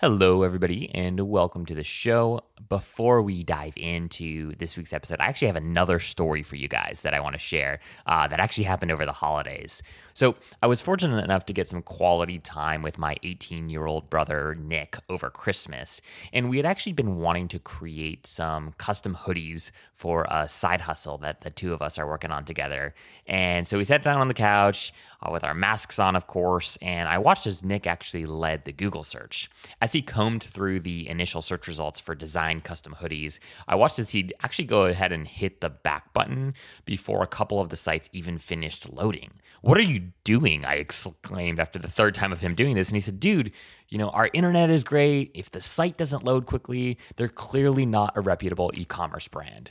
Hello, everybody, and welcome to the show. Before we dive into this week's episode, I actually have another story for you guys that I want to share uh, that actually happened over the holidays. So, I was fortunate enough to get some quality time with my 18 year old brother, Nick, over Christmas. And we had actually been wanting to create some custom hoodies for a side hustle that the two of us are working on together. And so we sat down on the couch uh, with our masks on, of course, and I watched as Nick actually led the Google search. As he combed through the initial search results for design custom hoodies, I watched as he'd actually go ahead and hit the back button before a couple of the sites even finished loading. What are you doing? I exclaimed after the third time of him doing this. And he said, Dude, you know, our internet is great. If the site doesn't load quickly, they're clearly not a reputable e commerce brand.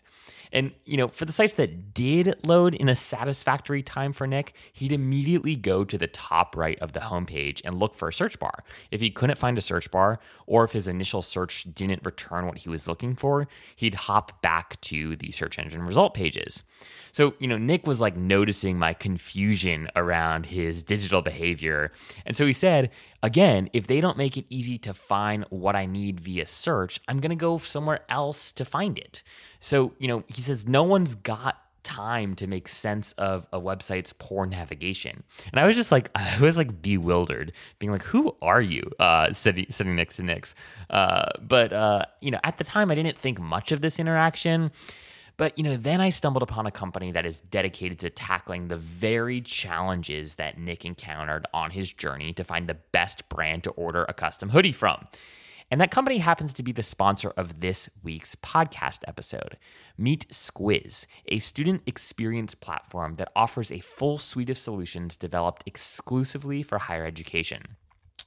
And, you know, for the sites that did load in a satisfactory time for Nick, he'd immediately go to the top right of the homepage and look for a search bar. If he couldn't find a search bar, or if his initial search didn't return what he was looking for, he'd hop back to the search engine result pages. So, you know, Nick was like noticing my confusion around his digital behavior. And so he said, again, if they don't make it easy to find what I need via search, I'm going to go somewhere else to find it. So, you know, he says, no one's got time to make sense of a website's poor navigation. And I was just like, I was like bewildered, being like, who are you? Uh, sitting, sitting next to Nick's. Uh, but, uh, you know, at the time, I didn't think much of this interaction. But, you know, then I stumbled upon a company that is dedicated to tackling the very challenges that Nick encountered on his journey to find the best brand to order a custom hoodie from. And that company happens to be the sponsor of this week's podcast episode. Meet Squiz, a student experience platform that offers a full suite of solutions developed exclusively for higher education.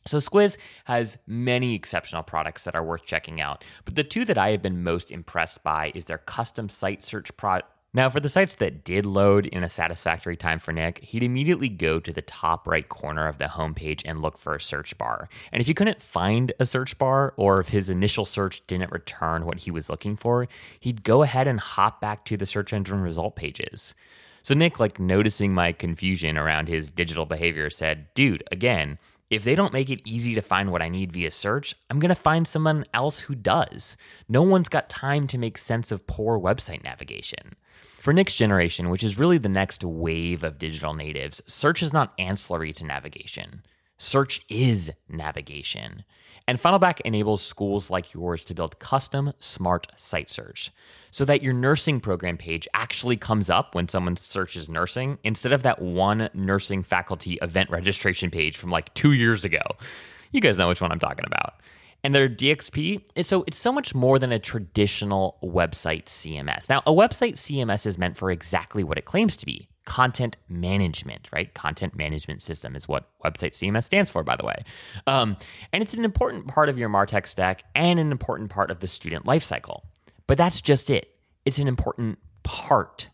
So Squiz has many exceptional products that are worth checking out, but the two that I have been most impressed by is their custom site search product. Now, for the sites that did load in a satisfactory time for Nick, he'd immediately go to the top right corner of the homepage and look for a search bar. And if he couldn't find a search bar, or if his initial search didn't return what he was looking for, he'd go ahead and hop back to the search engine result pages. So Nick, like noticing my confusion around his digital behavior, said, Dude, again, if they don't make it easy to find what I need via search, I'm going to find someone else who does. No one's got time to make sense of poor website navigation. For next generation, which is really the next wave of digital natives, search is not ancillary to navigation. Search is navigation. And Funnelback enables schools like yours to build custom smart site search so that your nursing program page actually comes up when someone searches nursing instead of that one nursing faculty event registration page from like two years ago. You guys know which one I'm talking about. And their DXP is so it's so much more than a traditional website CMS. Now, a website CMS is meant for exactly what it claims to be content management, right? Content management system is what website CMS stands for, by the way. Um, and it's an important part of your MarTech stack and an important part of the student lifecycle. But that's just it. It's an important part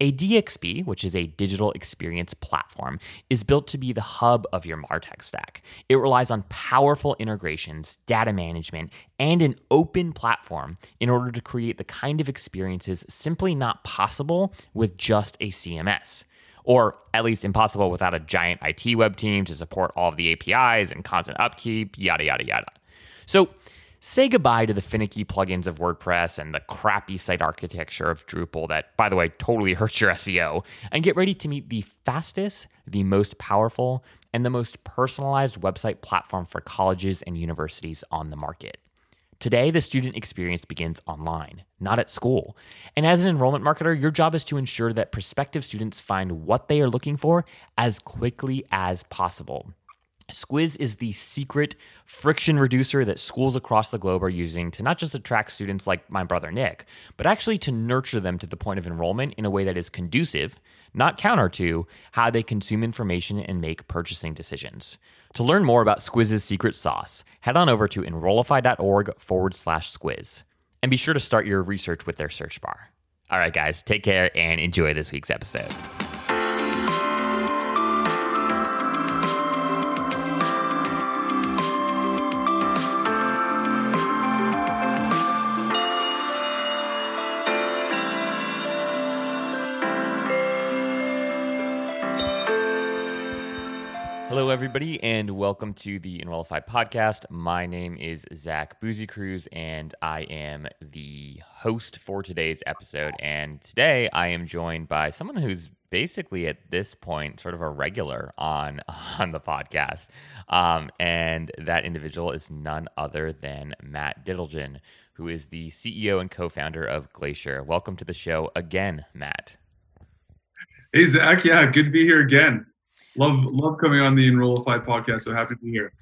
a DXP, which is a digital experience platform, is built to be the hub of your MarTech stack. It relies on powerful integrations, data management, and an open platform in order to create the kind of experiences simply not possible with just a CMS. Or at least impossible without a giant IT web team to support all of the APIs and constant upkeep, yada, yada, yada. So, say goodbye to the finicky plugins of WordPress and the crappy site architecture of Drupal that, by the way, totally hurts your SEO, and get ready to meet the fastest, the most powerful, and the most personalized website platform for colleges and universities on the market. Today, the student experience begins online, not at school. And as an enrollment marketer, your job is to ensure that prospective students find what they are looking for as quickly as possible. Squiz is the secret friction reducer that schools across the globe are using to not just attract students like my brother Nick, but actually to nurture them to the point of enrollment in a way that is conducive, not counter to, how they consume information and make purchasing decisions. To learn more about Squiz's secret sauce, head on over to enrollify.org forward slash squiz. And be sure to start your research with their search bar. All right, guys, take care and enjoy this week's episode. Everybody, and welcome to the Enrollify podcast. My name is Zach Busekrus, and I am the host for today's episode. And today I am joined by someone who's basically at this point sort of a regular on on the podcast, um, and that individual is none other than Matt Diteljan, who is the CEO and co-founder of Glacier. Welcome to the show again, Matt. Hey Zach, yeah, good to be here again love love coming on the Enrollify podcast. So happy to be here.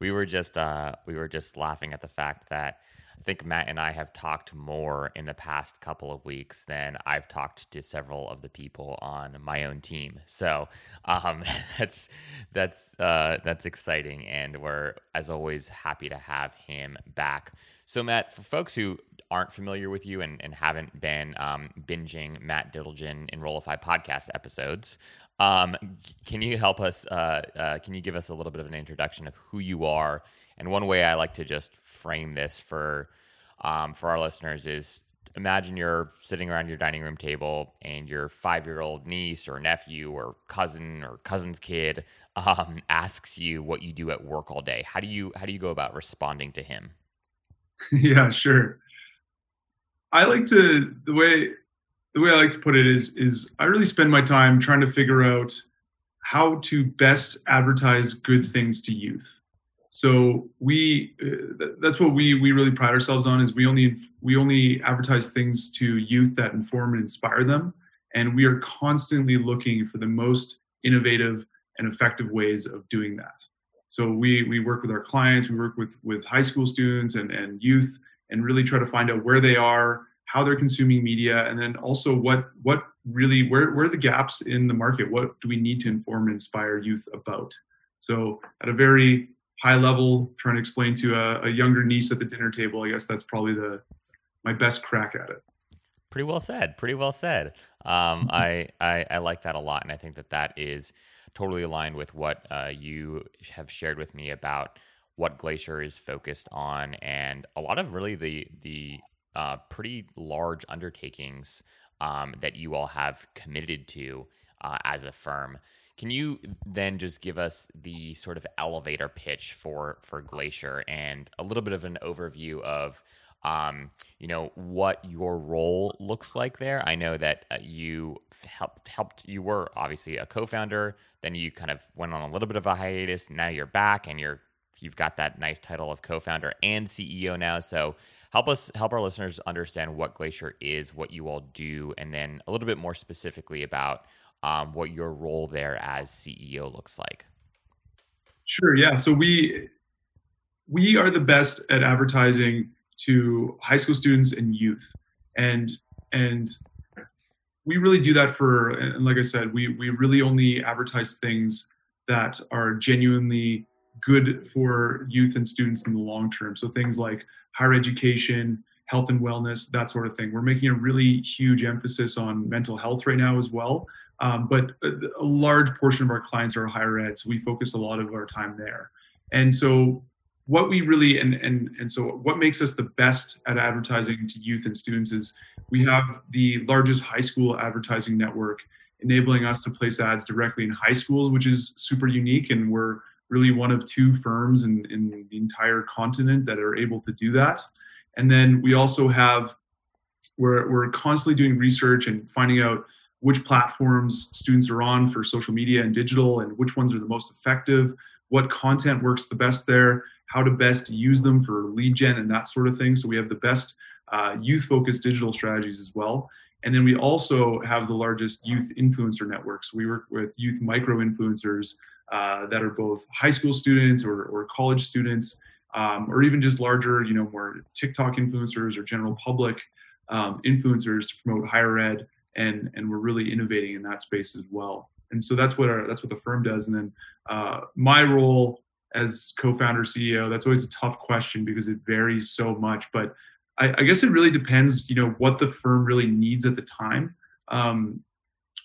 We were just uh, we were just laughing at the fact that I think Matt and I have talked more in the past couple of weeks than I've talked to several of the people on my own team. So um, that's that's uh, that's exciting, and we're as always happy to have him back. So Matt, for folks who aren't familiar with you and, and haven't been um, binging Matt Diteljan Enrollify podcast episodes, um, can you help us? Uh, uh, can you give us a little bit of an introduction of who you are? And one way I like to just frame this for um, for our listeners is imagine you're sitting around your dining room table and your five year old niece or nephew or cousin or cousin's kid um, asks you what you do at work all day. How do you how do you go about responding to him? yeah, sure. I like to the way the way I like to put it is is I really spend my time trying to figure out how to best advertise good things to youth. So we uh, that's what we we really pride ourselves on is we only we only advertise things to youth that inform and inspire them and we are constantly looking for the most innovative and effective ways of doing that. So we we work with our clients, we work with with high school students and and youth and really try to find out where they are how they're consuming media, and then also what what really where where are the gaps in the market? What do we need to inform and inspire youth about? So at a very high level, trying to explain to a, a younger niece at the dinner table, I guess that's probably the my best crack at it. Pretty well said. Pretty well said. Um, I, I, I like that a lot, and I think that that is totally aligned with what uh, you have shared with me about what Glacier is focused on, and a lot of really the the uh, pretty large undertakings um, that you all have committed to uh, as a firm. Can you then just give us the sort of elevator pitch for for Glacier and a little bit of an overview of um, you know what your role looks like there? I know that uh, you helped helped you were obviously a co-founder, then you kind of went on a little bit of a hiatus. Now you're back and you're you've got that nice title of co-founder and CEO now. So help us help our listeners understand what Glacier is, what you all do, and then a little bit more specifically about um, what your role there as CEO looks like. Sure. Yeah. So we we are the best at advertising to high school students and youth, and and we really do that for and like I said, we we really only advertise things that are genuinely good for youth and students in the long term. So things like higher education, health and wellness, that sort of thing. We're making a really huge emphasis on mental health right now as well. Um, but a, a, large portion of our clients are higher ed, so we focus a lot of our time there. And so, what we really and and and so what makes us the best at advertising to youth and students is we have the largest high school advertising network, enabling us to place ads directly in high schools, which is super unique, and we're really one of two firms in, in the entire continent that are able to do that. And then we also have, we're, we're constantly doing research and finding out which platforms students are on for social media and digital and which ones are the most effective, what content works the best there, how to best use them for lead gen and that sort of thing. So we have the best uh, youth focused digital strategies as well. And then we also have the largest youth influencer networks. We work with youth micro influencers uh, that are both high school students or, or college students, um, or even just larger, you know, more TikTok influencers or general public um, influencers to promote higher ed, and and we're really innovating in that space as well. And so that's what our that's what the firm does. And then uh, my role as co-founder CEO, that's always a tough question because it varies so much. But I, I guess it really depends, you know, what the firm really needs at the time. Um,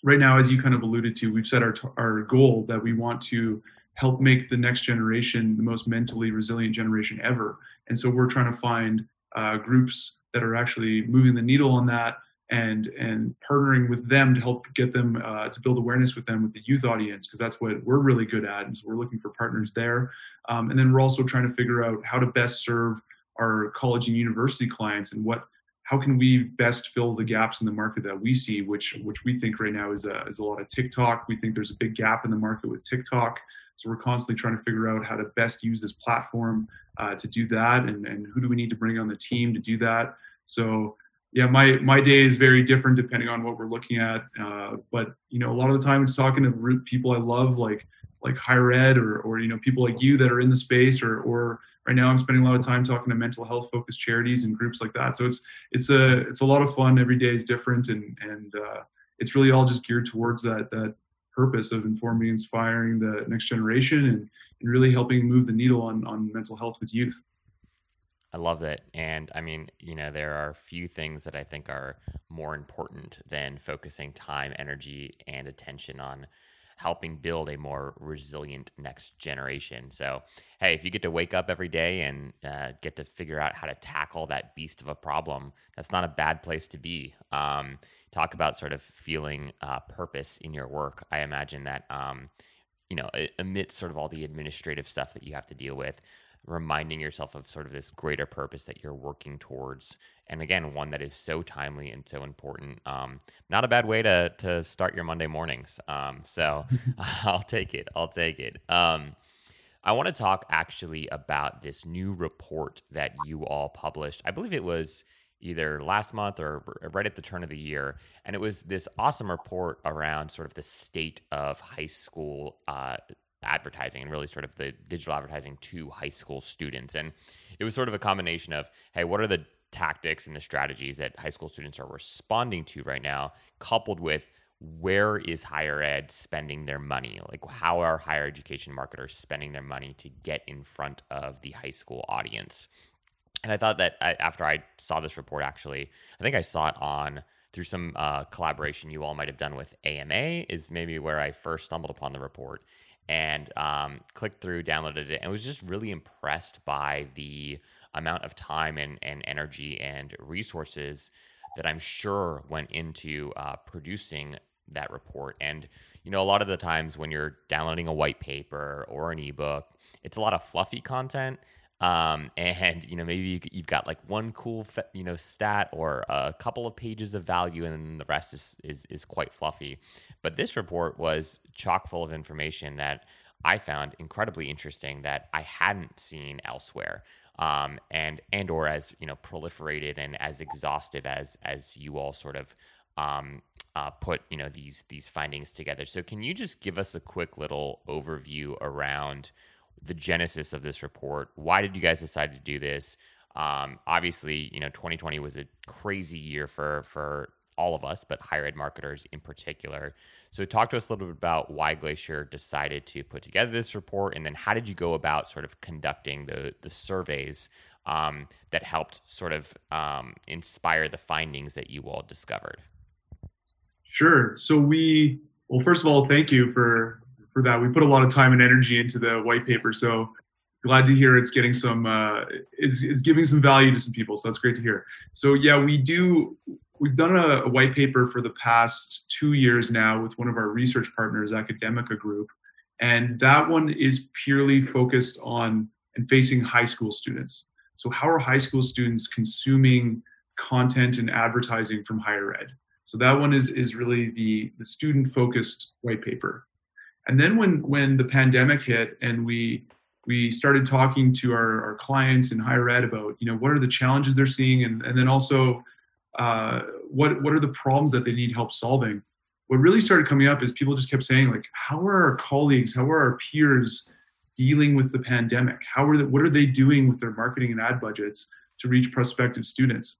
right now, as you kind of alluded to, we've set our, our goal that we want to help make the next generation the most mentally resilient generation ever. And so we're trying to find uh, groups that are actually moving the needle on that and and partnering with them to help get them uh, to build awareness with them with the youth audience because that's what we're really good at and so we're looking for partners there. Um, and then we're also trying to figure out how to best serve our college and university clients and what how can we best fill the gaps in the market that we see which which we think right now is a, is a lot of tiktok. We think there's a big gap in the market with tiktok. So we're constantly trying to figure out how to best use this platform uh, to do that and, and who do we need to bring on the team to do that. So yeah, my my day is very different depending on what we're looking at. Uh, but you know, a lot of the time it's talking to people I love, like like higher ed, or or you know, people like you that are in the space, or or right now I'm spending a lot of time talking to mental health focused charities and groups like that. So it's it's a it's a lot of fun. Every day is different, and and uh, it's really all just geared towards that that purpose of informing, inspiring the next generation, and and really helping move the needle on on mental health with youth. I love that. And I mean, you know, there are few things that I think are more important than focusing time, energy, and attention on helping build a more resilient next generation. So, hey, if you get to wake up every day and uh, get to figure out how to tackle that beast of a problem, that's not a bad place to be. Um, talk about sort of feeling uh, purpose in your work. I imagine that, um, you know, amidst sort of all the administrative stuff that you have to deal with, reminding yourself of sort of this greater purpose that you're working towards and again one that is so timely and so important um, not a bad way to to start your monday mornings um, so i'll take it i'll take it. Um, i want to talk actually about this new report that you all published. I believe it was either last month or right at the turn of the year and it was this awesome report around sort of the state of high school uh, advertising and really sort of the digital advertising to high school students. And it was sort of a combination of, hey, what are the tactics and the strategies that high school students are responding to right now, coupled with where is higher ed spending their money? Like, how are higher education marketers spending their money to get in front of the high school audience? And I thought that I, after I saw this report, actually, I think I saw it on through some uh, collaboration you all might have done with AMA, is maybe where I first stumbled upon the report and um, clicked through, downloaded it, and was just really impressed by the amount of time and, and energy and resources that I'm sure went into uh, producing that report. And, you know, a lot of the times when you're downloading a white paper or an ebook, it's a lot of fluffy content um, and you know maybe you've got like one cool you know stat or a couple of pages of value and the rest is, is is quite fluffy. But this report was chock full of information that i found incredibly interesting that i hadn't seen elsewhere um, and and or as you know proliferated and as exhaustive as as you all sort of um, uh, put you know these these findings together. So can you just give us a quick little overview around the genesis of this report. Why did you guys decide to do this? Um, obviously, you know, 2020 was a crazy year for for all of us, but higher ed marketers in particular. So, talk to us a little bit about why Glacier decided to put together this report, and then how did you go about sort of conducting the the surveys um, that helped sort of um, inspire the findings that you all discovered? Sure. So we well, first of all, thank you for for that. We put a lot of time and energy into the white paper, so glad to hear it's getting some uh, it's, it's giving some value to some people. So that's great to hear. So yeah, we do. We've done a, a white paper for the past two years now with one of our research partners, Academica Group, and that one is purely focused on and facing high school students. So how are high school students consuming content and advertising from higher ed? So that one is is really the the student focused white paper. And then when when the pandemic hit and we we started talking to our, our clients in higher ed about you know what are the challenges they're seeing and, and then also uh, what what are the problems that they need help solving what really started coming up is people just kept saying like how are our colleagues how are our peers dealing with the pandemic? How are they, what are they doing with their marketing and ad budgets to reach prospective students?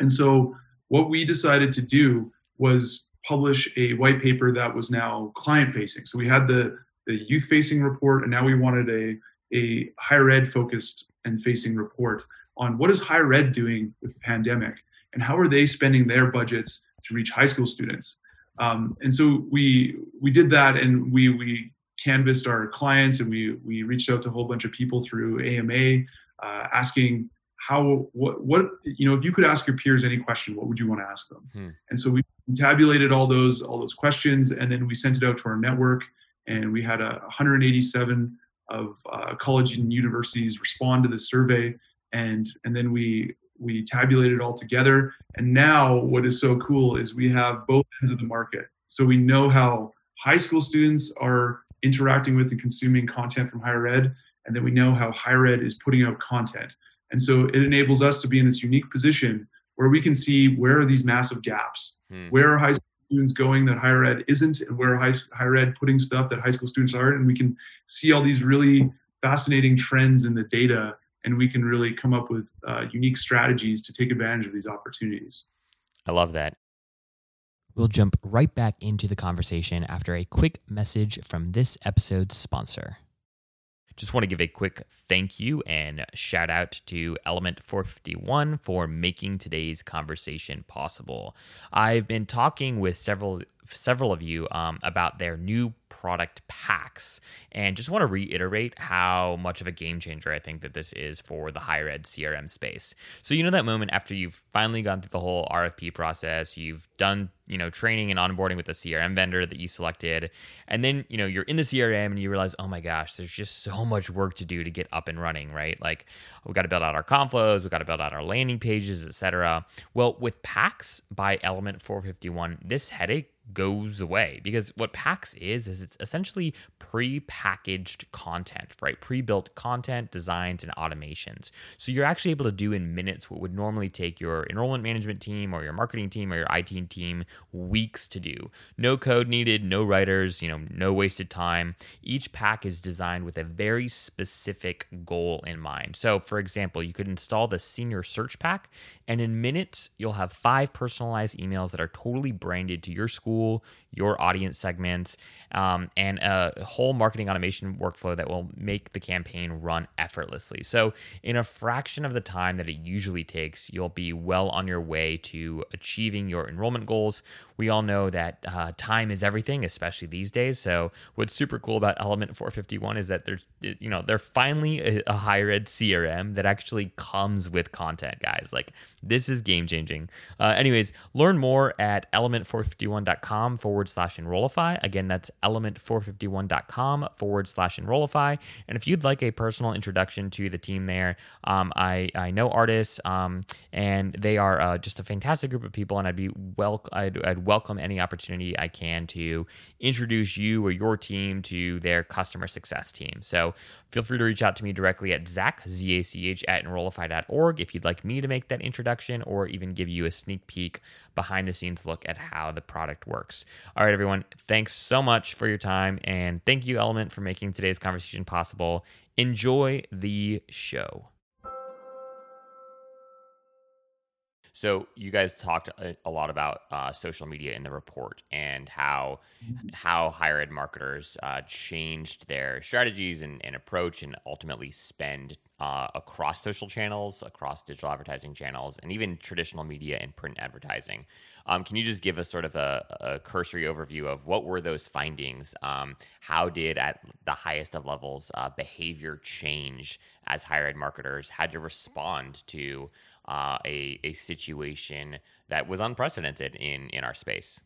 And so what we decided to do was publish a white paper that was now client facing. So we had the, the youth facing report, and now we wanted a, a higher ed focused and facing report on what is higher ed doing with the pandemic and how are they spending their budgets to reach high school students. Um, and so we we did that, and we we canvassed our clients, and we we reached out to a whole bunch of people through AMA, uh, asking how what what you know if you could ask your peers any question what would you want to ask them Hmm. and so we tabulated all those all those questions and then we sent it out to our network and we had a 187 of uh, college and universities respond to the survey and and then we we tabulated it all together. And now what is so cool is we have both ends of the market. So we know how high school students are interacting with and consuming content from higher ed and then we know how higher ed is putting out content. And so it enables us to be in this unique position where we can see where are these massive gaps Hmm. where are high school students going that higher ed isn't and where are high, higher ed putting stuff that high school students aren't, and we can see all these really fascinating trends in the data and we can really come up with uh, unique strategies to take advantage of these opportunities I love that. We'll jump right back into the conversation after a quick message from this episode's sponsor. Just want to give a quick thank you and shout out to Element 451 for making today's conversation possible. I've been talking with several several of you um, about their new product packs and just want to reiterate how much of a game changer I think that this is for the higher ed CRM space. So you know that moment after you've finally gone through the whole RFP process, you've done you know training and onboarding with the CRM vendor that you selected, and then you know you're in the CRM and you realize, oh my gosh, there's just so much work to do to get up and running, right? Like we got to build out our conflows, we got to build out our landing pages, etc. Well, with Packs by Element 451, this headache goes away because what Packs is is it's essentially pre-packaged content, right? Pre-built content, designs, and automations. So you're actually able to do in minutes what would normally take your enrollment management team or your marketing team or your IT team weeks to do. No code needed, no writers, you know, no wasted time. Each pack is designed with a very specific goal in mind. So, for example, you could install the senior search pack and in minutes you'll have five personalized emails that are totally branded to your school, your audience segments, um, and a whole marketing automation workflow that will make the campaign run effortlessly. So, in a fraction of the time that it usually takes, you'll be well on your way to achieving your enrollment goals. We all know that uh, time is everything, especially these days. So, what's super cool about Element 451 is that there's, you know, they're finally a, a higher ed CRM that actually comes with content, guys. Like, this is game changing. Uh, anyways, learn more at element451.com forward slash enrollify. Again, that's element451.com forward slash enrollify. And if you'd like a personal introduction to the team there, um, I, I know Ardis um, and they are uh, just a fantastic group of people. And I'd be well, I'd, I'd welcome any opportunity I can to introduce you or your team to their customer success team. So feel free to reach out to me directly at Zach, Z A C H, at enrollify.org if you'd like me to make that introduction or even give you a sneak peek behind the scenes look at how the product works. All right, everyone, thanks so much for your time and thank you, Element, for making today's conversation possible. Enjoy the show. So you guys talked a, a lot about uh, social media in the report and how how higher ed marketers uh, changed their strategies and, and approach and ultimately spend uh, across social channels, across digital advertising channels, and even traditional media and print advertising. Um, can you just give us sort of a, a cursory overview of what were those findings? Um, how did at the highest of levels uh, behavior change as higher ed marketers had to respond to uh, a, a situation that was unprecedented in in our space.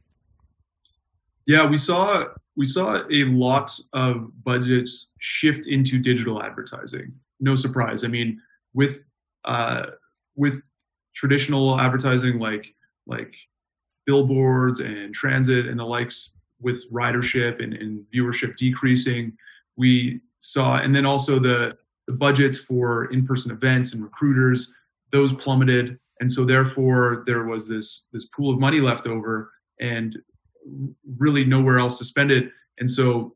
Yeah, we saw we saw a lot of budgets shift into digital advertising. No surprise. I mean, with uh, with traditional advertising like like billboards and transit and the likes, with ridership and, and viewership decreasing, we saw, and then also the the budgets for in-person events and recruiters those plummeted. And so therefore there was this this pool of money left over and really nowhere else to spend it. And so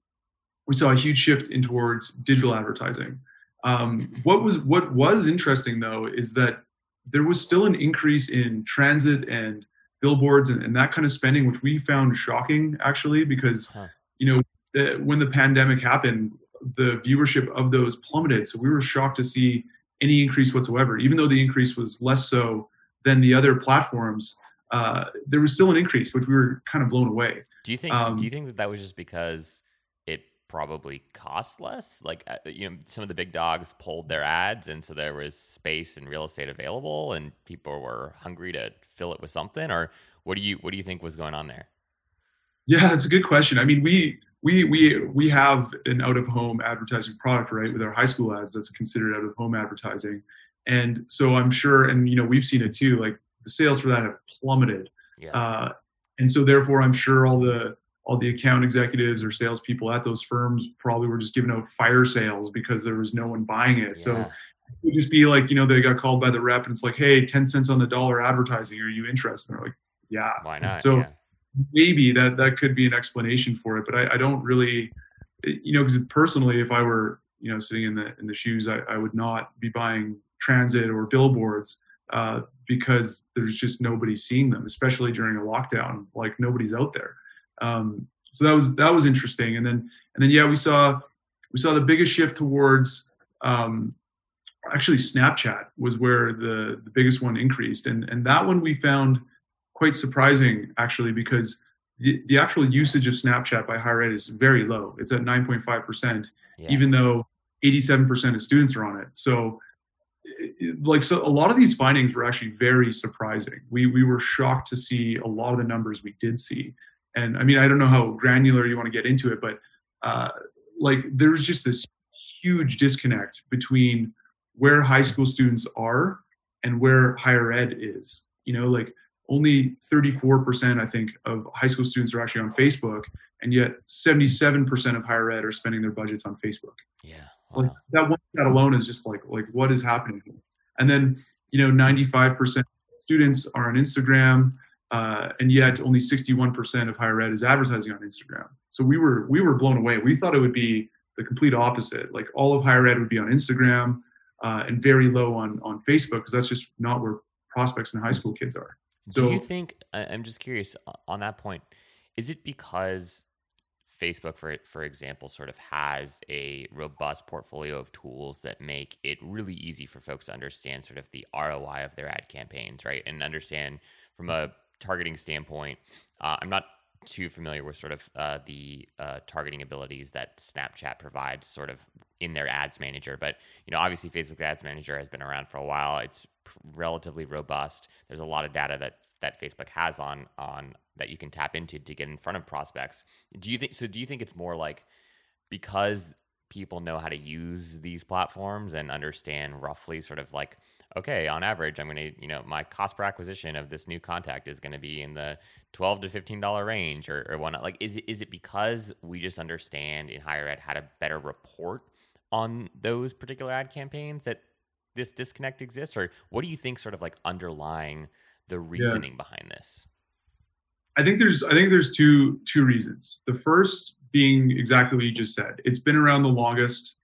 we saw a huge shift in towards digital advertising. Um, what was what was interesting though is that there was still an increase in transit and billboards and, and that kind of spending which we found shocking actually because Huh. you know the, when the pandemic happened the viewership of those plummeted. So we were shocked to see any increase whatsoever. Even though the increase was less so than the other platforms, uh, there was still an increase, which we were kind of blown away. Do you think? Um, do you think that that was just because it probably cost less. Like uh, you know, some of the big dogs pulled their ads, and so there was space and real estate available, and people were hungry to fill it with something. Or what do you what do you think was going on there? Yeah, that's a good question. I mean, we we we we have an out of home advertising product, right? With our high school ads, that's considered out of home advertising, and so I'm sure, and you know, we've seen it too. Like the sales for that have plummeted, yeah. uh, and so therefore, I'm sure all the all the account executives or salespeople at those firms probably were just giving out fire sales because there was no one buying it. Yeah. So it would just be like, you know, they got called by the rep and it's like, hey, 10 cents on the dollar advertising. Are you interested? And they're like, yeah. Why not? So yeah. Maybe that that could be an explanation for it. But I, I don't really, you know, because personally, if I were, you know, sitting in the in the shoes, I, I would not be buying transit or billboards uh, because there's just nobody seeing them, especially during a lockdown. Like nobody's out there. Um, so that was that was interesting. And then and then yeah, we saw we saw the biggest shift towards um, actually Snapchat was where the the biggest one increased, and and that one we found quite surprising actually because the, the actual usage of Snapchat by higher ed is very low. It's at 9.5 percent, even though 87 percent of students are on it. So like so a lot of these findings were actually very surprising we we were shocked to see a lot of the numbers we did see and I mean, I don't know how granular you want to get into it, but uh, like there's just this huge disconnect between where high school students are and where higher ed is. You know, like only 34% I think of high school students are actually on Facebook, and yet 77% of higher ed are spending their budgets on Facebook. Yeah, wow. like that one that alone is just like like what is happening here? And then you know 95% students are on Instagram uh, and yet only 61% of higher ed is advertising on Instagram. So we were we were blown away. We thought it would be the complete opposite. Like all of higher ed would be on Instagram uh, and very low on on Facebook because that's just not where prospects and high school kids are. So, Do you think? I'm just curious on that point. Is it because Facebook, for for example, sort of has a robust portfolio of tools that make it really easy for folks to understand sort of the ROI of their ad campaigns, right? And understand from a targeting standpoint, uh, I'm not too familiar with sort of uh, the uh, targeting abilities that Snapchat provides, sort of in their ads manager. But you know, obviously, Facebook's ads manager has been around for a while. It's relatively robust. There's a lot of data that that Facebook has on on that you can tap into to get in front of prospects. Do you think so? Do you think it's more like because people know how to use these platforms and understand roughly sort of like okay, on average, I'm going to, you know, my cost per acquisition of this new contact is going to be in the 12 to $15 range or, or whatnot. Like, is it, is it because we just understand in higher ed how to better report on those particular ad campaigns that this disconnect exists? Or what do you think sort of like underlying the reasoning yeah. behind this? I think there's I think there's two two reasons. The first being exactly what you just said. It's been around the longest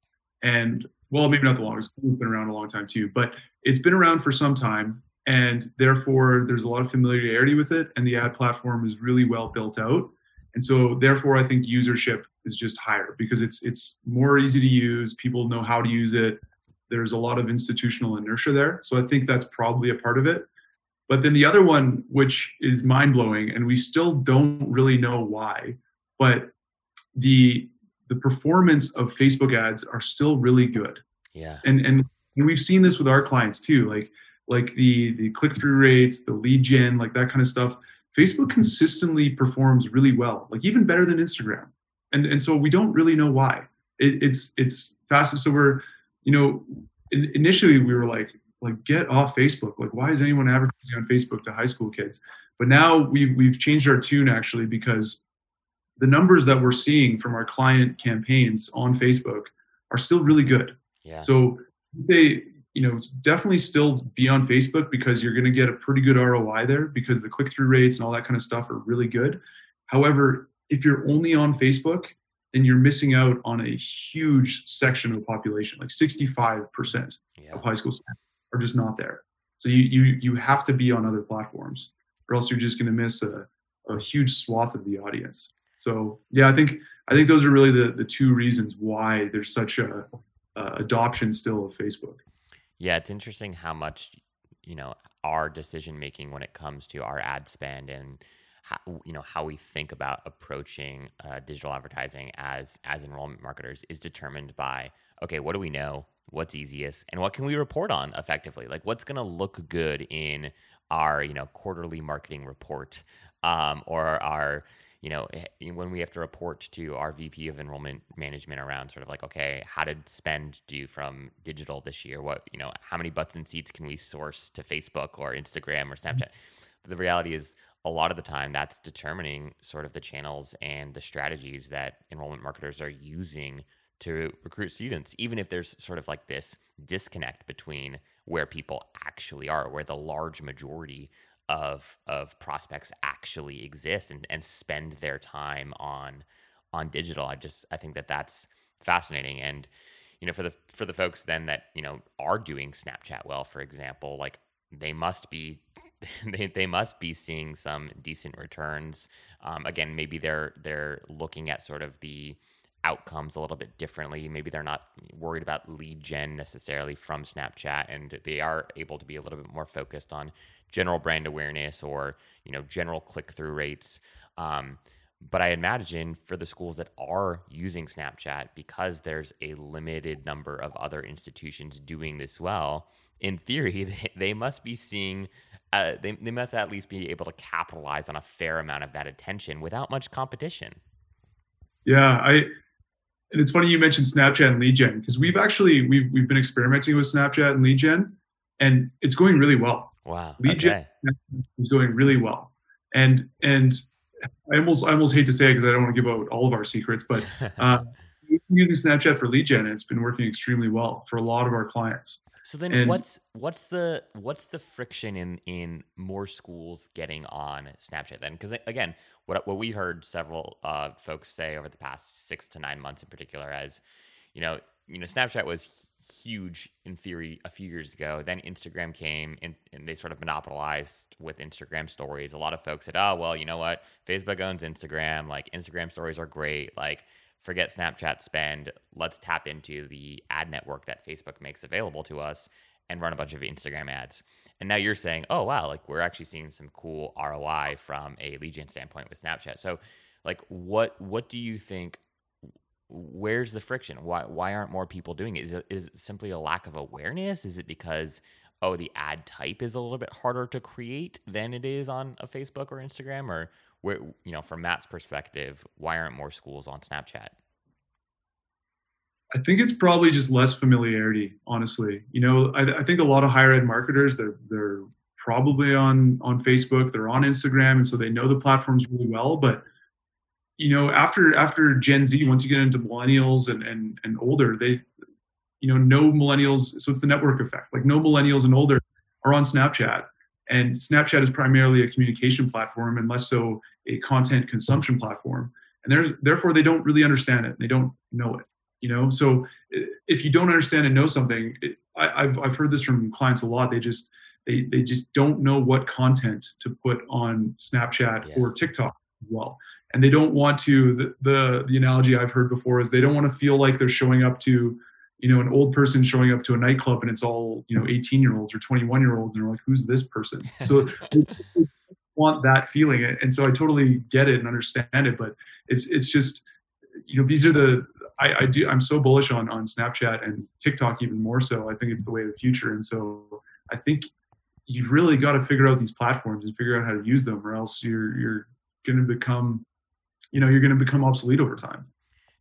and well, maybe not the longest. It's been around a long time too, but it's been around for some time, and therefore there's a lot of familiarity with it, and the ad platform is really well built out, and so therefore I think usership is just higher because it's it's more easy to use. People know how to use it. There's a lot of institutional inertia there, so I think that's probably a part of it. But then the other one, which is mind blowing, and we still don't really know why, but the the performance of Facebook ads are still really good. Yeah. And and, and we've seen this with our clients too, like like the the click through rates, the lead gen, like that kind of stuff. Facebook consistently performs really well, like even better than Instagram. And and so we don't really know why. It, it's it's fast. So we're you know in, initially we were like like get off Facebook. Like why is anyone advertising on Facebook to high school kids? But now we've we've changed our tune actually because the numbers that we're seeing from our client campaigns on Facebook are still really good. Yeah. So say, you know, definitely still be on Facebook because you're going to get a pretty good ROI there because the click through rates and all that kind of stuff are really good. However, if you're only on Facebook, then you're missing out on a huge section of the population. Like 65% yeah. of high school students are just not there. So you, you, you have to be on other platforms or else you're just going to miss a, a huge swath of the audience. So yeah, I think I think those are really the the two reasons why there's such a, a adoption still of Facebook. Yeah, it's interesting how much you know our decision making when it comes to our ad spend and how, you know how we think about approaching uh, digital advertising as as enrollment marketers is determined by okay what do we know? What's easiest? And what can we report on effectively? Like what's going to look good in our you know quarterly marketing report um, or our you know eh, when we have to report to our vp of enrollment management around sort of like okay how did spend do from digital this year? What you know how many butts and seats can we source to facebook or instagram or snapchat? The reality is a lot of the time that's determining sort of the channels and the strategies that enrollment marketers are using to recruit students even if there's sort of like this disconnect between where people actually are where the large majority of of prospects actually exist and, and spend their time on on digital. I just i think that that's fascinating. And you know for the for the folks then that you know are doing snapchat well for example like they must be they, they must be seeing some decent returns um, again maybe they're they're looking at sort of the outcomes a little bit differently. Maybe they're not worried about lead gen necessarily from Snapchat and they are able to be a little bit more focused on general brand awareness or, you know, general click through rates. Um, but I imagine for the schools that are using Snapchat, because there's a limited number of other institutions doing this well, in theory, they, they must be seeing, uh, they, they must at least be able to capitalize on a fair amount of that attention without much competition. Yeah, I and it's funny you mentioned Snapchat and lead gen because we've actually we've we've been experimenting with Snapchat and lead gen, and it's going really well. Wow, lead okay. gen is going really well, and and I almost I almost hate to say it because I don't want to give out all of our secrets, but uh, using Snapchat for lead gen, and it's been working extremely well for a lot of our clients. So then, and, what's what's the what's the friction in in more schools getting on Snapchat then? Because again, what what we heard several uh, folks say over the past six to nine months in particular, as you know, you know, Snapchat was huge in theory a few years ago. Then Instagram came and, and they sort of monopolized with Instagram stories. A lot of folks said, "Oh, well, you know what? Facebook owns Instagram. Like Instagram stories are great. Like." Forget Snapchat spend. Let's tap into the ad network that Facebook makes available to us and run a bunch of Instagram ads. And now you're saying, oh, wow, like we're actually seeing some cool ROI from a lead gen standpoint with Snapchat. So, like, what what do you think? Where's the friction? Why why aren't more people doing it? Is it, is it simply a lack of awareness? Is it because oh the ad type is a little bit harder to create than it is on a Facebook or Instagram? Or where you know from Matt's perspective, why aren't more schools on Snapchat? I think it's probably just less familiarity, honestly. You know, I, I, think a lot of higher ed marketers they're they're probably on on Facebook, they're on Instagram, and so they know the platforms really well. But you know, after after Gen Z, once you get into millennials and and and older, they you know no millennials. So it's the network effect. Like no millennials and older are on Snapchat, and Snapchat is primarily a communication platform and less so a content consumption platform. And therefore, they don't really understand it. They don't know it. You know, so if you don't understand and know something, it, I, have I've heard this from clients a lot. They just they they just don't know what content to put on Snapchat yeah. or TikTok as well. And they don't want to. The, the the analogy I've heard before is they don't want to feel like they're showing up to you know, an old person showing up to a nightclub and it's all, you know, 18 year olds or 21 year olds and they're like, who's this person? So want that feeling. And so I totally get it and understand it, but it's, it's just, you know, these are the, I, I do, I'm so bullish on, on Snapchat and TikTok even more so. I think it's the way of the future. And so I think you've really got to figure out these platforms and figure out how to use them or else you're, you're going to become, you know, you're going to become obsolete over time.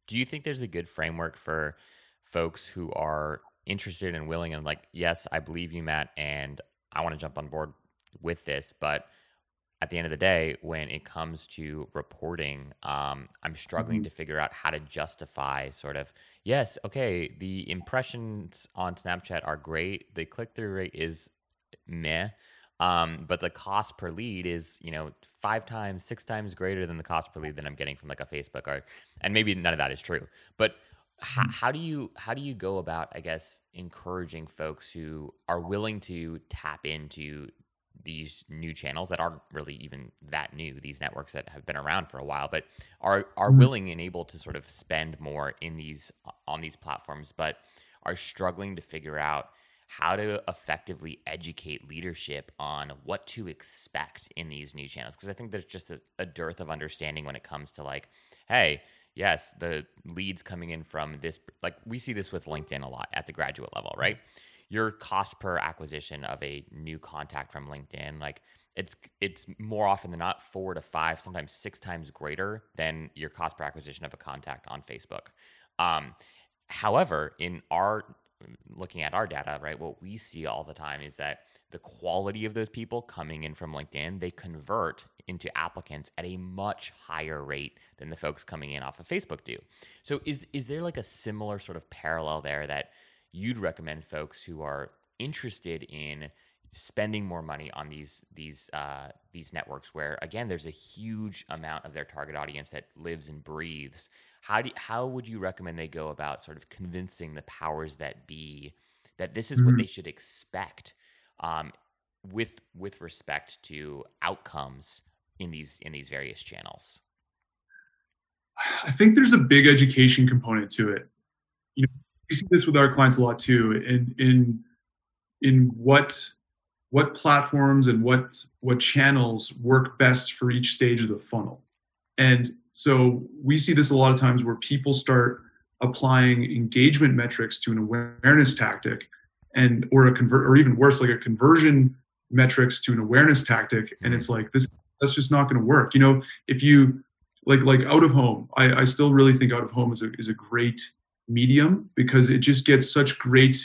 Do you think there's a good framework for, folks who are interested and willing and like, yes, I believe you, Matt, and I want to jump on board with this, but at the end of the day, when it comes to reporting, um, I'm struggling mm-hmm. to figure out how to justify sort of, yes, okay, the impressions on Snapchat are great. The click through rate is meh. Um, but the cost per lead is, you know, five times, six times greater than the cost per lead that I'm getting from like a Facebook or, and maybe none of that is true. But how, mm. how do you how do you go about i guess encouraging folks who are willing to tap into these new channels that aren't really even that new these networks that have been around for a while but are are mm-hmm. willing and able to sort of spend more in these on these platforms but are struggling to figure out how to effectively educate leadership on what to expect in these new channels because I think there's just a, a dearth of understanding when it comes to like, hey, yes, the leads coming in from this, like we see this with LinkedIn a lot at the graduate level, right? Your cost per acquisition of a new contact from LinkedIn, like it's it's more often than not four to five, sometimes six times greater than your cost per acquisition of a contact on Facebook. Um, however, in our looking at our data, right, what we see all the time is that the quality of those people coming in from LinkedIn, they convert into applicants at a much higher rate than the folks coming in off of Facebook do. So is is there like a similar sort of parallel there that you'd recommend folks who are interested in spending more money on these these uh, these networks where again there's a huge amount of their target audience that lives and breathes how do you, how would you recommend they go about sort of convincing the powers that be that this is mm-hmm. what they should expect um, with with respect to outcomes in these in these various channels? I think there's a big education component to it. You know, we see this with our clients a lot too. In in in what what platforms and what what channels work best for each stage of the funnel. And so we see this a lot of times where people start applying engagement metrics to an awareness tactic and or a convert or even worse like a conversion metrics to an awareness tactic and mm-hmm. it's like this that's just not going to work. You know if you like like out of home I, I still really think out of home is a, is a great medium because it just gets such great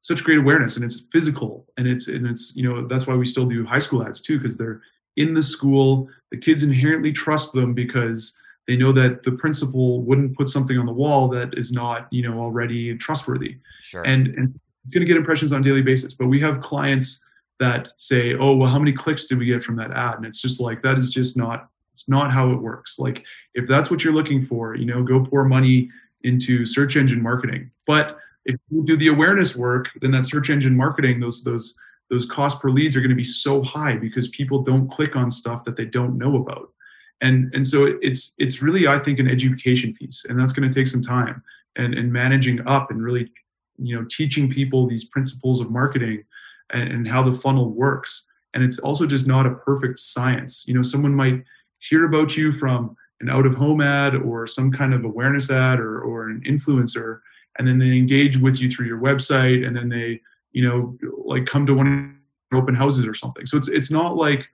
such great awareness and it's physical and it's and it's you know that's why we still do high school ads too because they're in the school. The kids inherently trust them because they know that the principal wouldn't put something on the wall that is not you know already trustworthy. Sure. And and it's going to get impressions on a daily basis but we have clients that say oh well how many clicks did we get from that ad? And it's just like that is just not it's not how it works. Like if that's what you're looking for you know go pour money into search engine marketing. But if you do the awareness work then that search engine marketing those those those cost per leads are going to be so high because people don't click on stuff that they don't know about. And and so it's it's really i think an education piece and that's going to take some time. And and managing up and really you know teaching people these principles of marketing and, and how the funnel works. And it's also just not a perfect science. You know someone might hear about you from an out of home ad or some kind of awareness ad or, or an influencer and then they engage with you through your website and then they you know like come to one open houses or something. So it's it's not like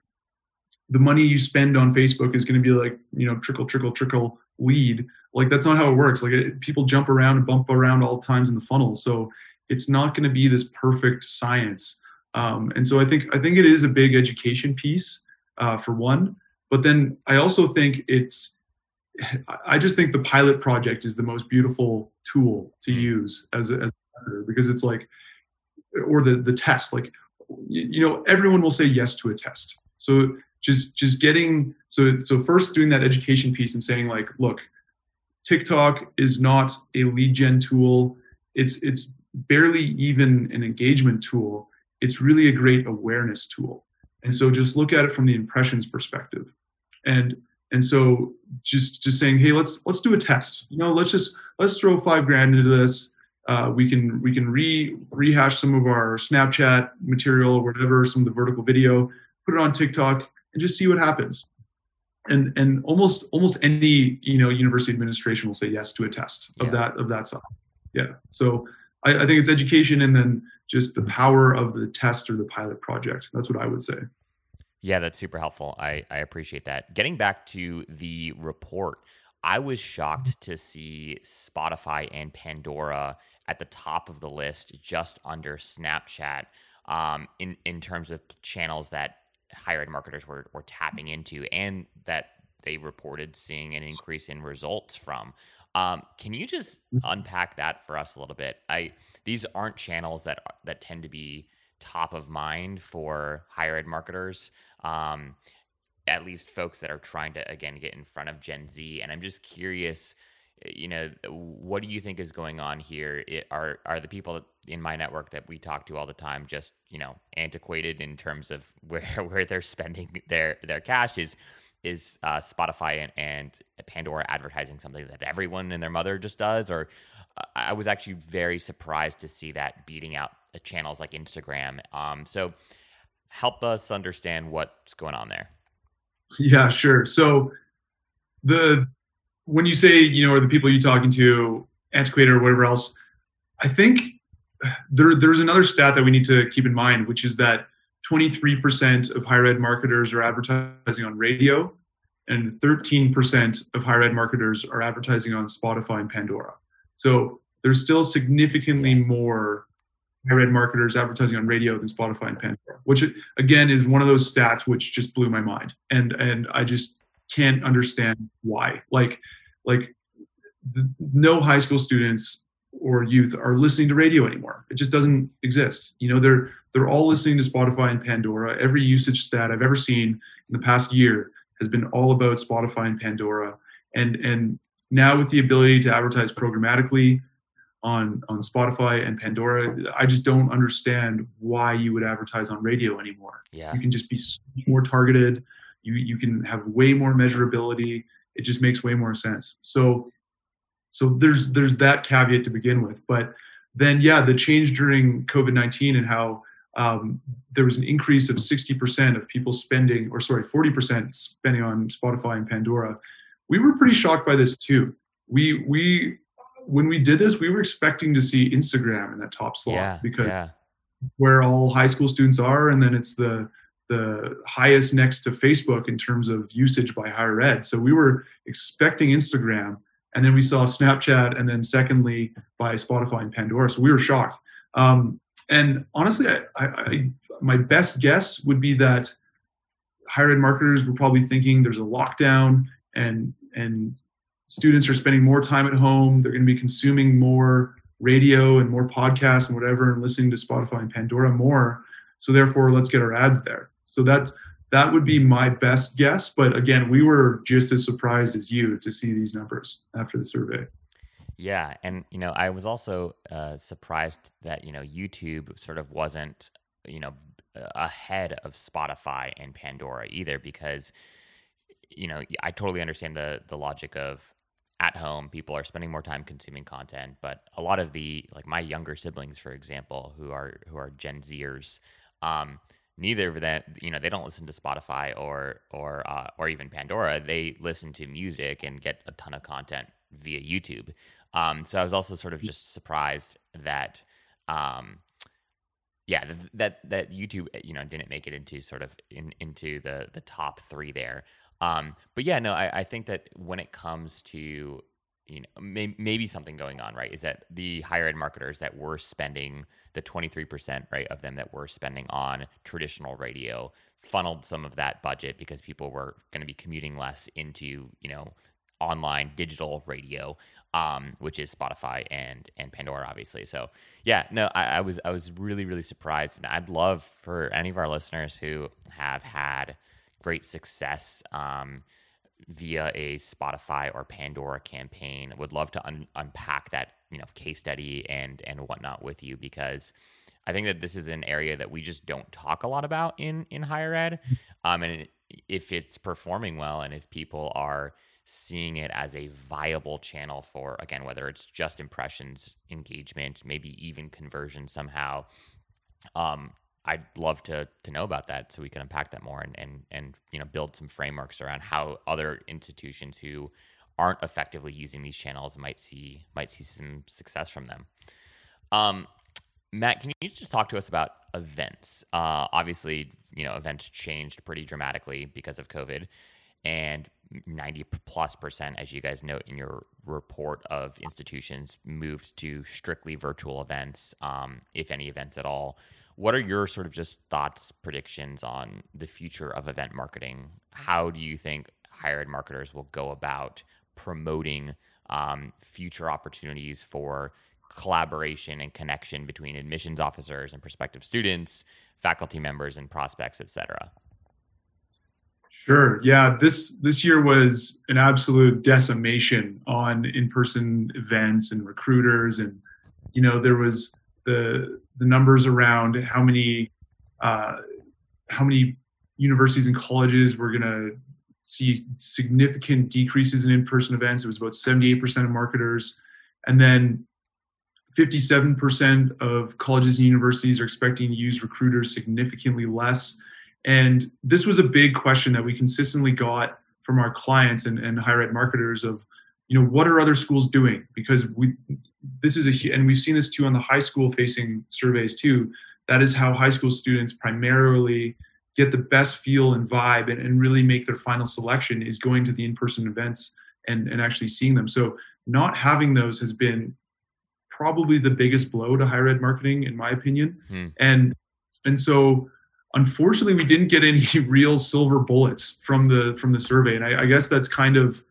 the money you spend on facebook is going to be like you know trickle trickle trickle lead like that's not how it works. Like it, people jump around and bump around all times in the funnel. So it's not going to be this perfect science um, and so i think i think it is a big education piece uh, for one but then i also think it's i just think the pilot project is the most beautiful tool to mm. use as a, as a because it's like or the the test like you know everyone will say yes to a test. So just just getting so so first doing that education piece and saying like look tiktok is not a lead gen tool. It's it's barely even an engagement tool it's really a great awareness tool and so just look at it from the impressions perspective and and so just just saying hey let's let's do a test you know let's just let's throw five grand into this uh, we can we can re rehash some of our Snapchat material or whatever, some of the vertical video, put it on TikTok, and just see what happens. And and almost almost any you know university administration will say yes to a test of yeah. that of that size. Yeah. So I, I think it's education and then just the power of the test or the pilot project. That's what I would say. Yeah, that's super helpful. I, I appreciate that. Getting back to the report, I was shocked to see Spotify and Pandora at the top of the list, just under Snapchat, um, in in terms of channels that higher ed marketers were were tapping into, and that they reported seeing an increase in results from. Um, can you just mm-hmm. unpack that for us a little bit? I these aren't channels that that tend to be top of mind for higher ed marketers. Um, at least folks that are trying to again get in front of Gen Z. And I'm just curious you know, what do you think is going on here? It, are are the people in my network that we talk to all the time just you know antiquated in terms of where where they're spending their their cash? Is is uh, Spotify and, and Pandora advertising something that everyone and their mother just does? Or uh, I was actually very surprised to see that beating out channels like Instagram. Um, so help us understand what's going on there. Yeah, sure. So the when you say you know are the people you're talking to antiquated or whatever else, I think there there's another stat that we need to keep in mind, which is that 23% of higher ed marketers are advertising on radio, and 13% of higher ed marketers are advertising on Spotify and Pandora. So there's still significantly more higher ed marketers advertising on radio than Spotify and Pandora, which again is one of those stats which just blew my mind, and and I just can't understand why. Like like the, no high school students or youth are listening to radio anymore. It just doesn't exist. You know, they're they're all listening to Spotify and Pandora. Every usage stat I've ever seen in the past year has been all about Spotify and Pandora. And and now with the ability to advertise programmatically on on Spotify and Pandora, I just don't understand why you would advertise on radio anymore. Yeah. You can just be more targeted. You you can have way more measurability. It just makes way more sense. So so there's there's that caveat to begin with. But then yeah, the change during COVID nineteen and how um, there was an increase of 60% of people spending, or sorry, 40% spending on Spotify and Pandora. We were pretty shocked by this too. We we when we did this, we were expecting to see Instagram in that top slot yeah, because yeah. where all high school students are, and then it's the the highest next to Facebook in terms of usage by higher ed. So we were expecting Instagram, and then we saw Snapchat, and then secondly by Spotify and Pandora. So we were shocked. Um, and honestly, I, I, I, my best guess would be that higher ed marketers were probably thinking there's a lockdown and and students are spending more time at home. They're going to be consuming more radio and more podcasts and whatever, and listening to Spotify and Pandora more. So therefore, let's get our ads there. So that that would be my best guess. But again, we were just as surprised as you to see these numbers after the survey. Yeah, and you know, I was also uh, surprised that you know YouTube sort of wasn't you know ahead of Spotify and Pandora either, because you know I totally understand the the logic of at home people are spending more time consuming content but a lot of the like my younger siblings for example who are who are gen zers um, neither of them you know they don't listen to spotify or or uh, or even pandora. They listen to music and get a ton of content via youtube. Um, so i was also sort of just surprised that um, yeah that that youtube you know didn't make it into sort of in into the the top three there. Um, but yeah, no, I, I, think that when it comes to you know may, maybe something going on, right, is that the higher ed marketers that were spending the 23% right of them that were spending on traditional radio funneled some of that budget because people were going to be commuting less into you know online digital radio um, which is spotify and and pandora obviously so yeah no I, I was i was really really surprised and i'd love for any of our listeners who have had great success um, via a Spotify or Pandora campaign. Would love to un- unpack that you know case study and and whatnot with you because I think that this is an area that we just don't talk a lot about in in higher ed. Um, and if it's performing well and if people are seeing it as a viable channel for again whether it's just impressions engagement maybe even conversion somehow um, I'd love to to know about that so we can unpack that more and and and you know build some frameworks around how other institutions who aren't effectively using these channels might see might see some success from them. Um, Matt, can you just talk to us about events? Uh, obviously, you know events changed pretty dramatically because of COVID, and 90 plus percent, as you guys note in your report of institutions, moved to strictly virtual events, um, if any events at all. What are your sort of just thoughts, predictions on the future of event marketing? How do you think higher ed marketers will go about promoting um, future opportunities for collaboration and connection between admissions officers and prospective students, faculty members, and prospects, et cetera? Sure. Yeah. This this year was an absolute decimation on in-person events and recruiters, and you know there was the the numbers around how many uh, how many universities and colleges were going to see significant decreases in in-person events. It was about 78% of marketers, and then 57% of colleges and universities are expecting to use recruiters significantly less. And this was a big question that we consistently got from our clients and, and higher ed marketers of, you know, what are other schools doing? Because we, this is a, and we've seen this too on the high school facing surveys too. That is how high school students primarily get the best feel and vibe and, and really make their final selection is going to the in-person events and, and actually seeing them. So not having those has been probably the biggest blow to higher ed marketing, in my opinion. Hmm. And and so unfortunately we didn't get any real silver bullets from the from the survey. And I, I guess that's kind of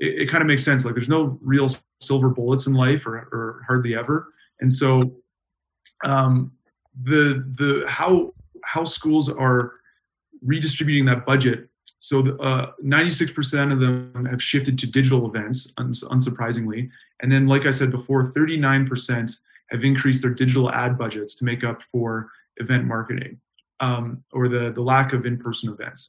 it, it, kind of makes sense. Like there's no real silver bullets in life or, or hardly ever. And so um, the the how how schools are redistributing that budget so uh, 96% of them have shifted to digital events, uns- unsurprisingly. And then, like I said before, 39% have increased their digital ad budgets to make up for event marketing um, or the, the lack of in-person events.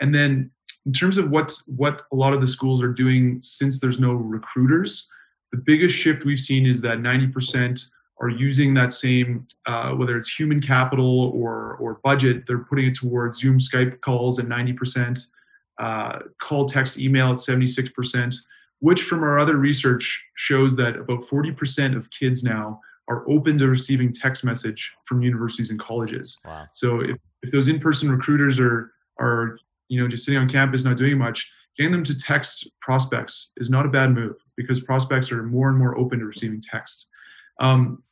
And then in terms of what, what a lot of the schools are doing since there's no recruiters, the biggest shift we've seen is that 90% are using that same, uh, whether it's human capital or, or budget, they're putting it towards Zoom, Skype calls at 90%, uh, call, text, email at 76%, which from our other research shows that about 40% of kids now are open to receiving text message from universities and colleges. Wow. So if, if those in-person recruiters are, are, you know, just sitting on campus not doing much, getting them to text prospects is not a bad move because prospects are more and more open to receiving texts. Um,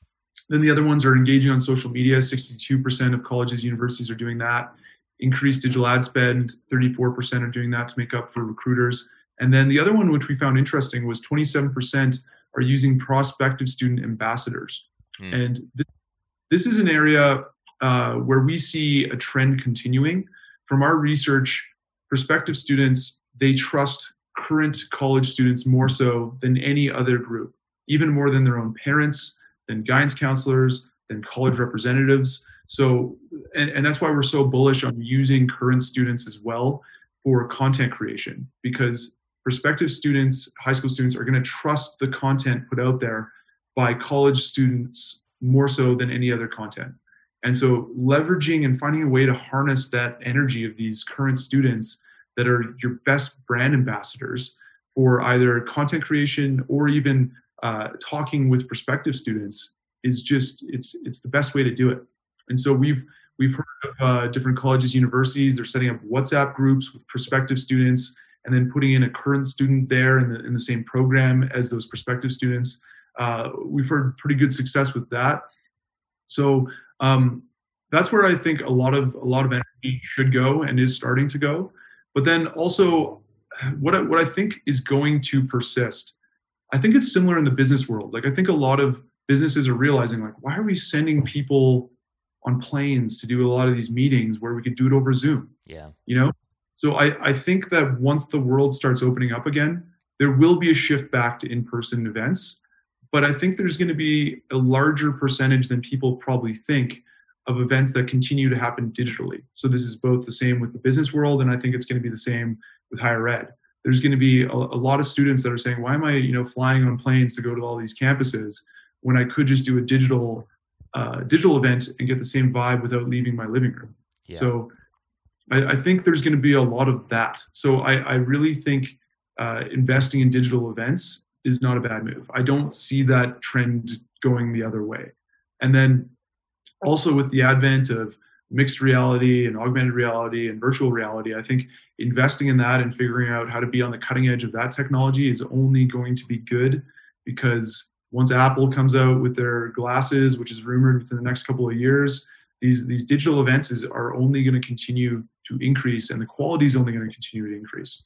then the other ones are engaging on social media. 62% of colleges, universities are doing that. Increased digital ad spend, 34% are doing that to make up for recruiters. And then the other one, which we found interesting, was 27% are using prospective student ambassadors. Mm. And this, this, is an area uh, where we see a trend continuing. From our research, prospective students, they trust current college students more so than any other group, even more than their own parents, than guidance counselors, than college representatives. So, and, and that's why we're so bullish on using current students as well for content creation because prospective students, high school students, are going to trust the content put out there by college students more so than any other content. And so, leveraging and finding a way to harness that energy of these current students that are your best brand ambassadors for either content creation or even uh, talking with prospective students is just it's it's the best way to do it. And so we've we've heard of uh, different colleges, universities. They're setting up WhatsApp groups with prospective students, and then putting in a current student there in the in the same program as those prospective students. Uh, we've heard pretty good success with that. So um, that's where I think a lot of a lot of energy should go and is starting to go. But then also, what I, what I think is going to persist I think it's similar in the business world. Like I think a lot of businesses are realizing like why are we sending people on planes to do a lot of these meetings where we could do it over Zoom? Yeah. You know? So I, I think that once the world starts opening up again, there will be a shift back to in-person events. But I think there's going to be a larger percentage than people probably think of events that continue to happen digitally. So this is both the same with the business world, and I think it's going to be the same with higher ed there's going to be a, a, lot of students that are saying, why am I, you know, flying on planes to go to all these campuses when I could just do a digital uh, digital event and get the same vibe without leaving my living room? Yeah. So I, I, think there's going to be a lot of that. So I, I really think uh, investing in digital events is not a bad move. I don't see that trend going the other way. And then also with the advent of mixed reality and augmented reality and virtual reality, I think investing in that and figuring out how to be on the cutting edge of that technology is only going to be good because once Apple comes out with their glasses, which is rumored within the next couple of years, these these digital events is, are only going to continue to increase, and the quality is only going to continue to increase.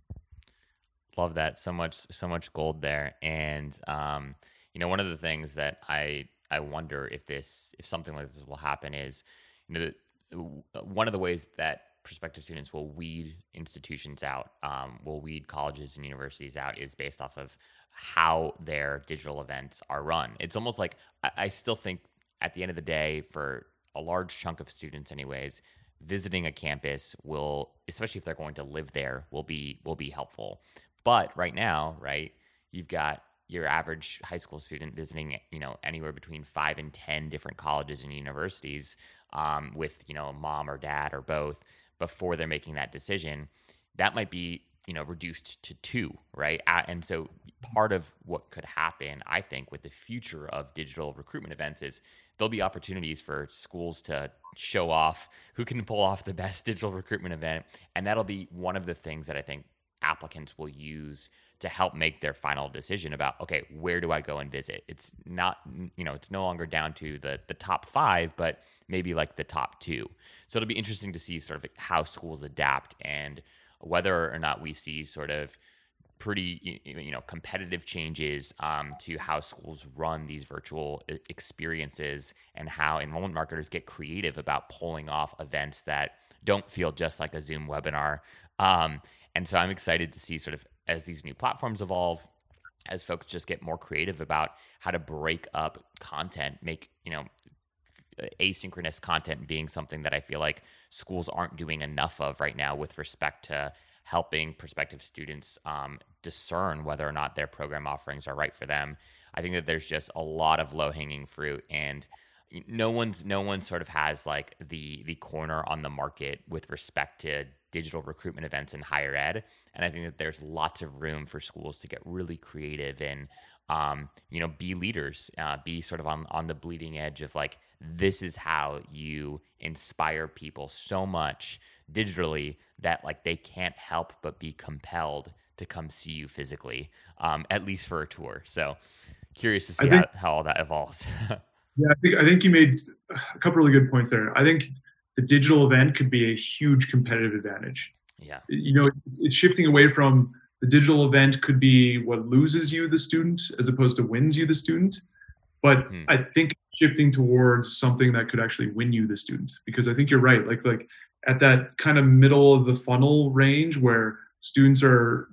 Love that so much, so much gold there, and um, you know, one of the things that I I wonder if this if something like this will happen is, you know, one of the ways that prospective students will weed institutions out, um, will weed colleges and universities out, is based off of how their digital events are run. It's almost like I, I still think at the end of the day, for a large chunk of students, anyways, visiting a campus will, especially if they're going to live there, will be will be helpful. But right now, right, you've got your average high school student visiting, you know, anywhere between five and ten different colleges and universities um, with, you know, mom or dad or both before they're making that decision. That might be, you know, reduced to two, right? And so part of what could happen, I think, with the future of digital recruitment events is there'll be opportunities for schools to show off who can pull off the best digital recruitment event, and that'll be one of the things that I think applicants will use to help make their final decision about okay where do i go and visit? It's not you know it's no longer down to the the top five but maybe like the top two. So it'll be interesting to see sort of how schools adapt and whether or not we see sort of pretty you know competitive changes um, to how schools run these virtual experiences and how enrollment marketers get creative about pulling off events that don't feel just like a zoom webinar. Um, and so I'm excited to see sort of as these new platforms evolve, as folks just get more creative about how to break up content, make, you know, asynchronous content being something that I feel like schools aren't doing enough of right now with respect to helping prospective students um, discern whether or not their program offerings are right for them. I think that there's just a lot of low hanging fruit and no one's no one sort of has like the the corner on the market with respect to digital recruitment events in higher ed. And I think that there's lots of room for schools to get really creative and, um, you know, be leaders, uh, be sort of on, on the bleeding edge of like, this is how you inspire people so much digitally that like they can't help but be compelled to come see you physically, um, at least for a tour. So curious to see think, how, how all that evolves. yeah, I think I think you made a couple really good points there. I think the digital event could be a huge competitive advantage. Yeah. You know, it's shifting away from the digital event could be what loses you the student as opposed to wins you the student. But hmm. I think shifting towards something that could actually win you the student because I think you're right. Like like at that kind of middle of the funnel range where students are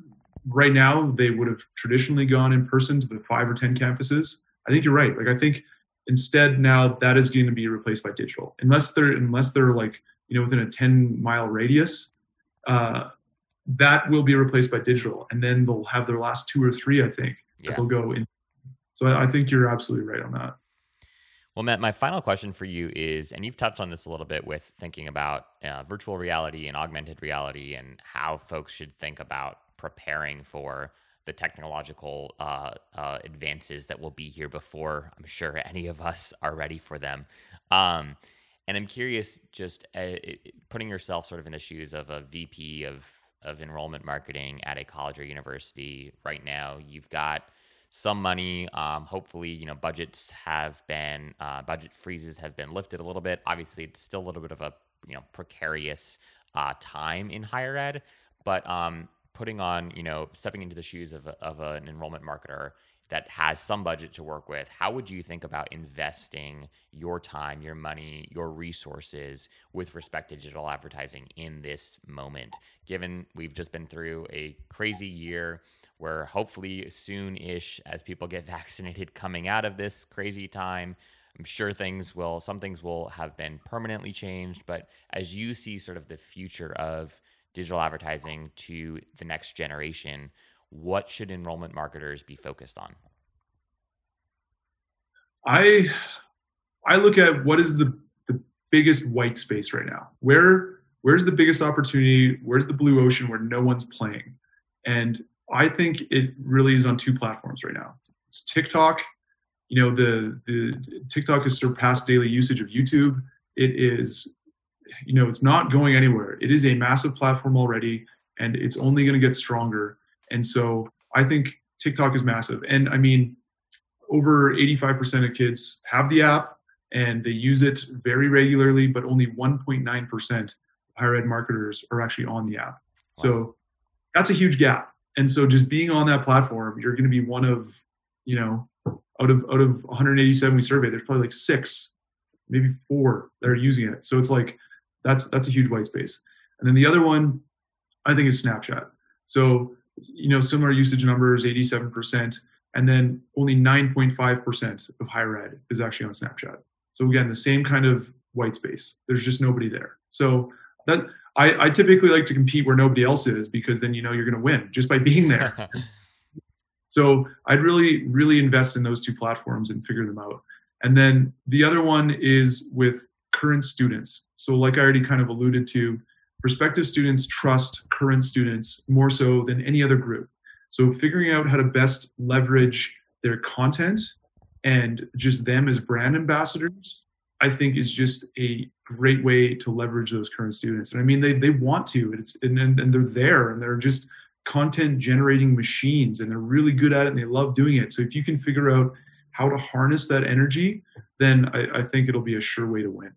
right now they would have traditionally gone in person to the five or ten campuses. I think you're right. Like I think Instead, now that is going to be replaced by digital, unless they're unless they're like you know within a 10 mile radius. Uh, that will be replaced by digital, and then they'll have their last two or three. I think yeah. that they'll go in. So I, I think you're absolutely right on that. Well, Matt, my final question for you is, and you've touched on this a little bit with thinking about uh, virtual reality and augmented reality and how folks should think about preparing for the technological uh, uh, advances that will be here before I'm sure any of us are ready for them. Um, and I'm curious, just uh, putting yourself sort of in the shoes of a VP of of enrollment marketing at a college or university right now. You've got some money. Um, hopefully, you know budgets have been uh, budget freezes have been lifted a little bit. Obviously, it's still a little bit of a you know precarious uh, time in higher ed, but um, putting on, you know, stepping into the shoes of, a, of an enrollment marketer that has some budget to work with, how would you think about investing your time, your money, your resources with respect to digital advertising in this moment? Given we've just been through a crazy year where hopefully soon ish, as people get vaccinated coming out of this crazy time, I'm sure things will, some things will have been permanently changed. But as you see sort of the future of digital advertising to the next generation, what should enrollment marketers be focused on? I I look at what is the, the biggest white space right now. Where where's the biggest opportunity? Where's the blue ocean where no one's playing? And I think it really is on two platforms right now. It's TikTok. You know, the the TikTok has surpassed daily usage of YouTube. It is you know it's not going anywhere it is a massive platform already and it's only going to get stronger and so i think tiktok is massive and i mean over 85% of kids have the app and they use it very regularly but only 1.9% of higher ed marketers are actually on the app wow. so that's a huge gap and so just being on that platform you're going to be one of you know out of out of 187 we surveyed there's probably like six maybe four that are using it so it's like that's that's a huge white space. And then the other one, I think, is Snapchat. So you know, similar usage numbers, 87%, and then only 9.5% of higher ed is actually on Snapchat. So again, the same kind of white space. There's just nobody there. So that I, I typically like to compete where nobody else is because then you know you're going to win just by being there. so I'd really, really invest in those two platforms and figure them out. And then the other one is with current students. So, like I already kind of alluded to, prospective students trust current students more so than any other group. So, figuring out how to best leverage their content and just them as brand ambassadors, I think is just a great way to leverage those current students. And I mean, they, they want to, it's, and, and, and they're there and they're just content generating machines and they're really good at it and they love doing it. So if you can figure out how to harness that energy, then I, I think it'll be a sure way to win.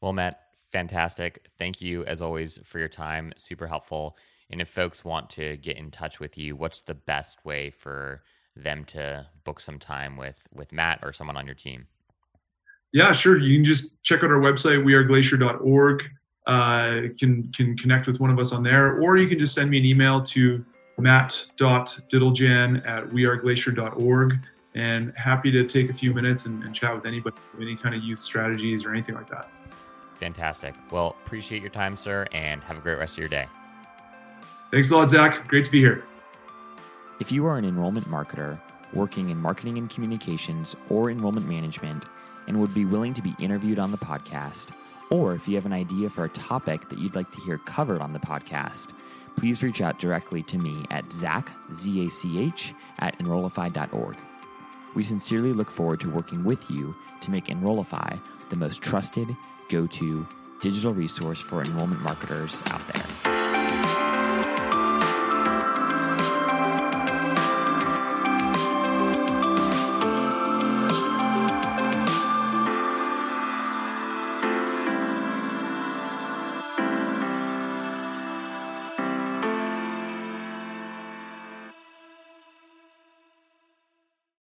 Well, Matt, fantastic. Thank you as always for your time. Super helpful. And if folks want to get in touch with you, what's the best way for them to book some time with with Matt or someone on your team? Yeah, sure. You can just check out our website, weareglacier.org. Uh, can can connect with one of us on there, or you can just send me an email to matt.diteljan at weareglacier.org. And happy to take a few minutes and, and chat with anybody, any kind of youth strategies or anything like that. Fantastic. Well, appreciate your time, sir, and have a great rest of your day. Thanks a lot, Zach. Great to be here. If you are an enrollment marketer working in marketing and communications or enrollment management and would be willing to be interviewed on the podcast, or if you have an idea for a topic that you'd like to hear covered on the podcast, please reach out directly to me at zach, Z-A-C-H, at enrollify.org. We sincerely look forward to working with you to make Enrollify the most trusted, go to digital resource for enrollment marketers out there.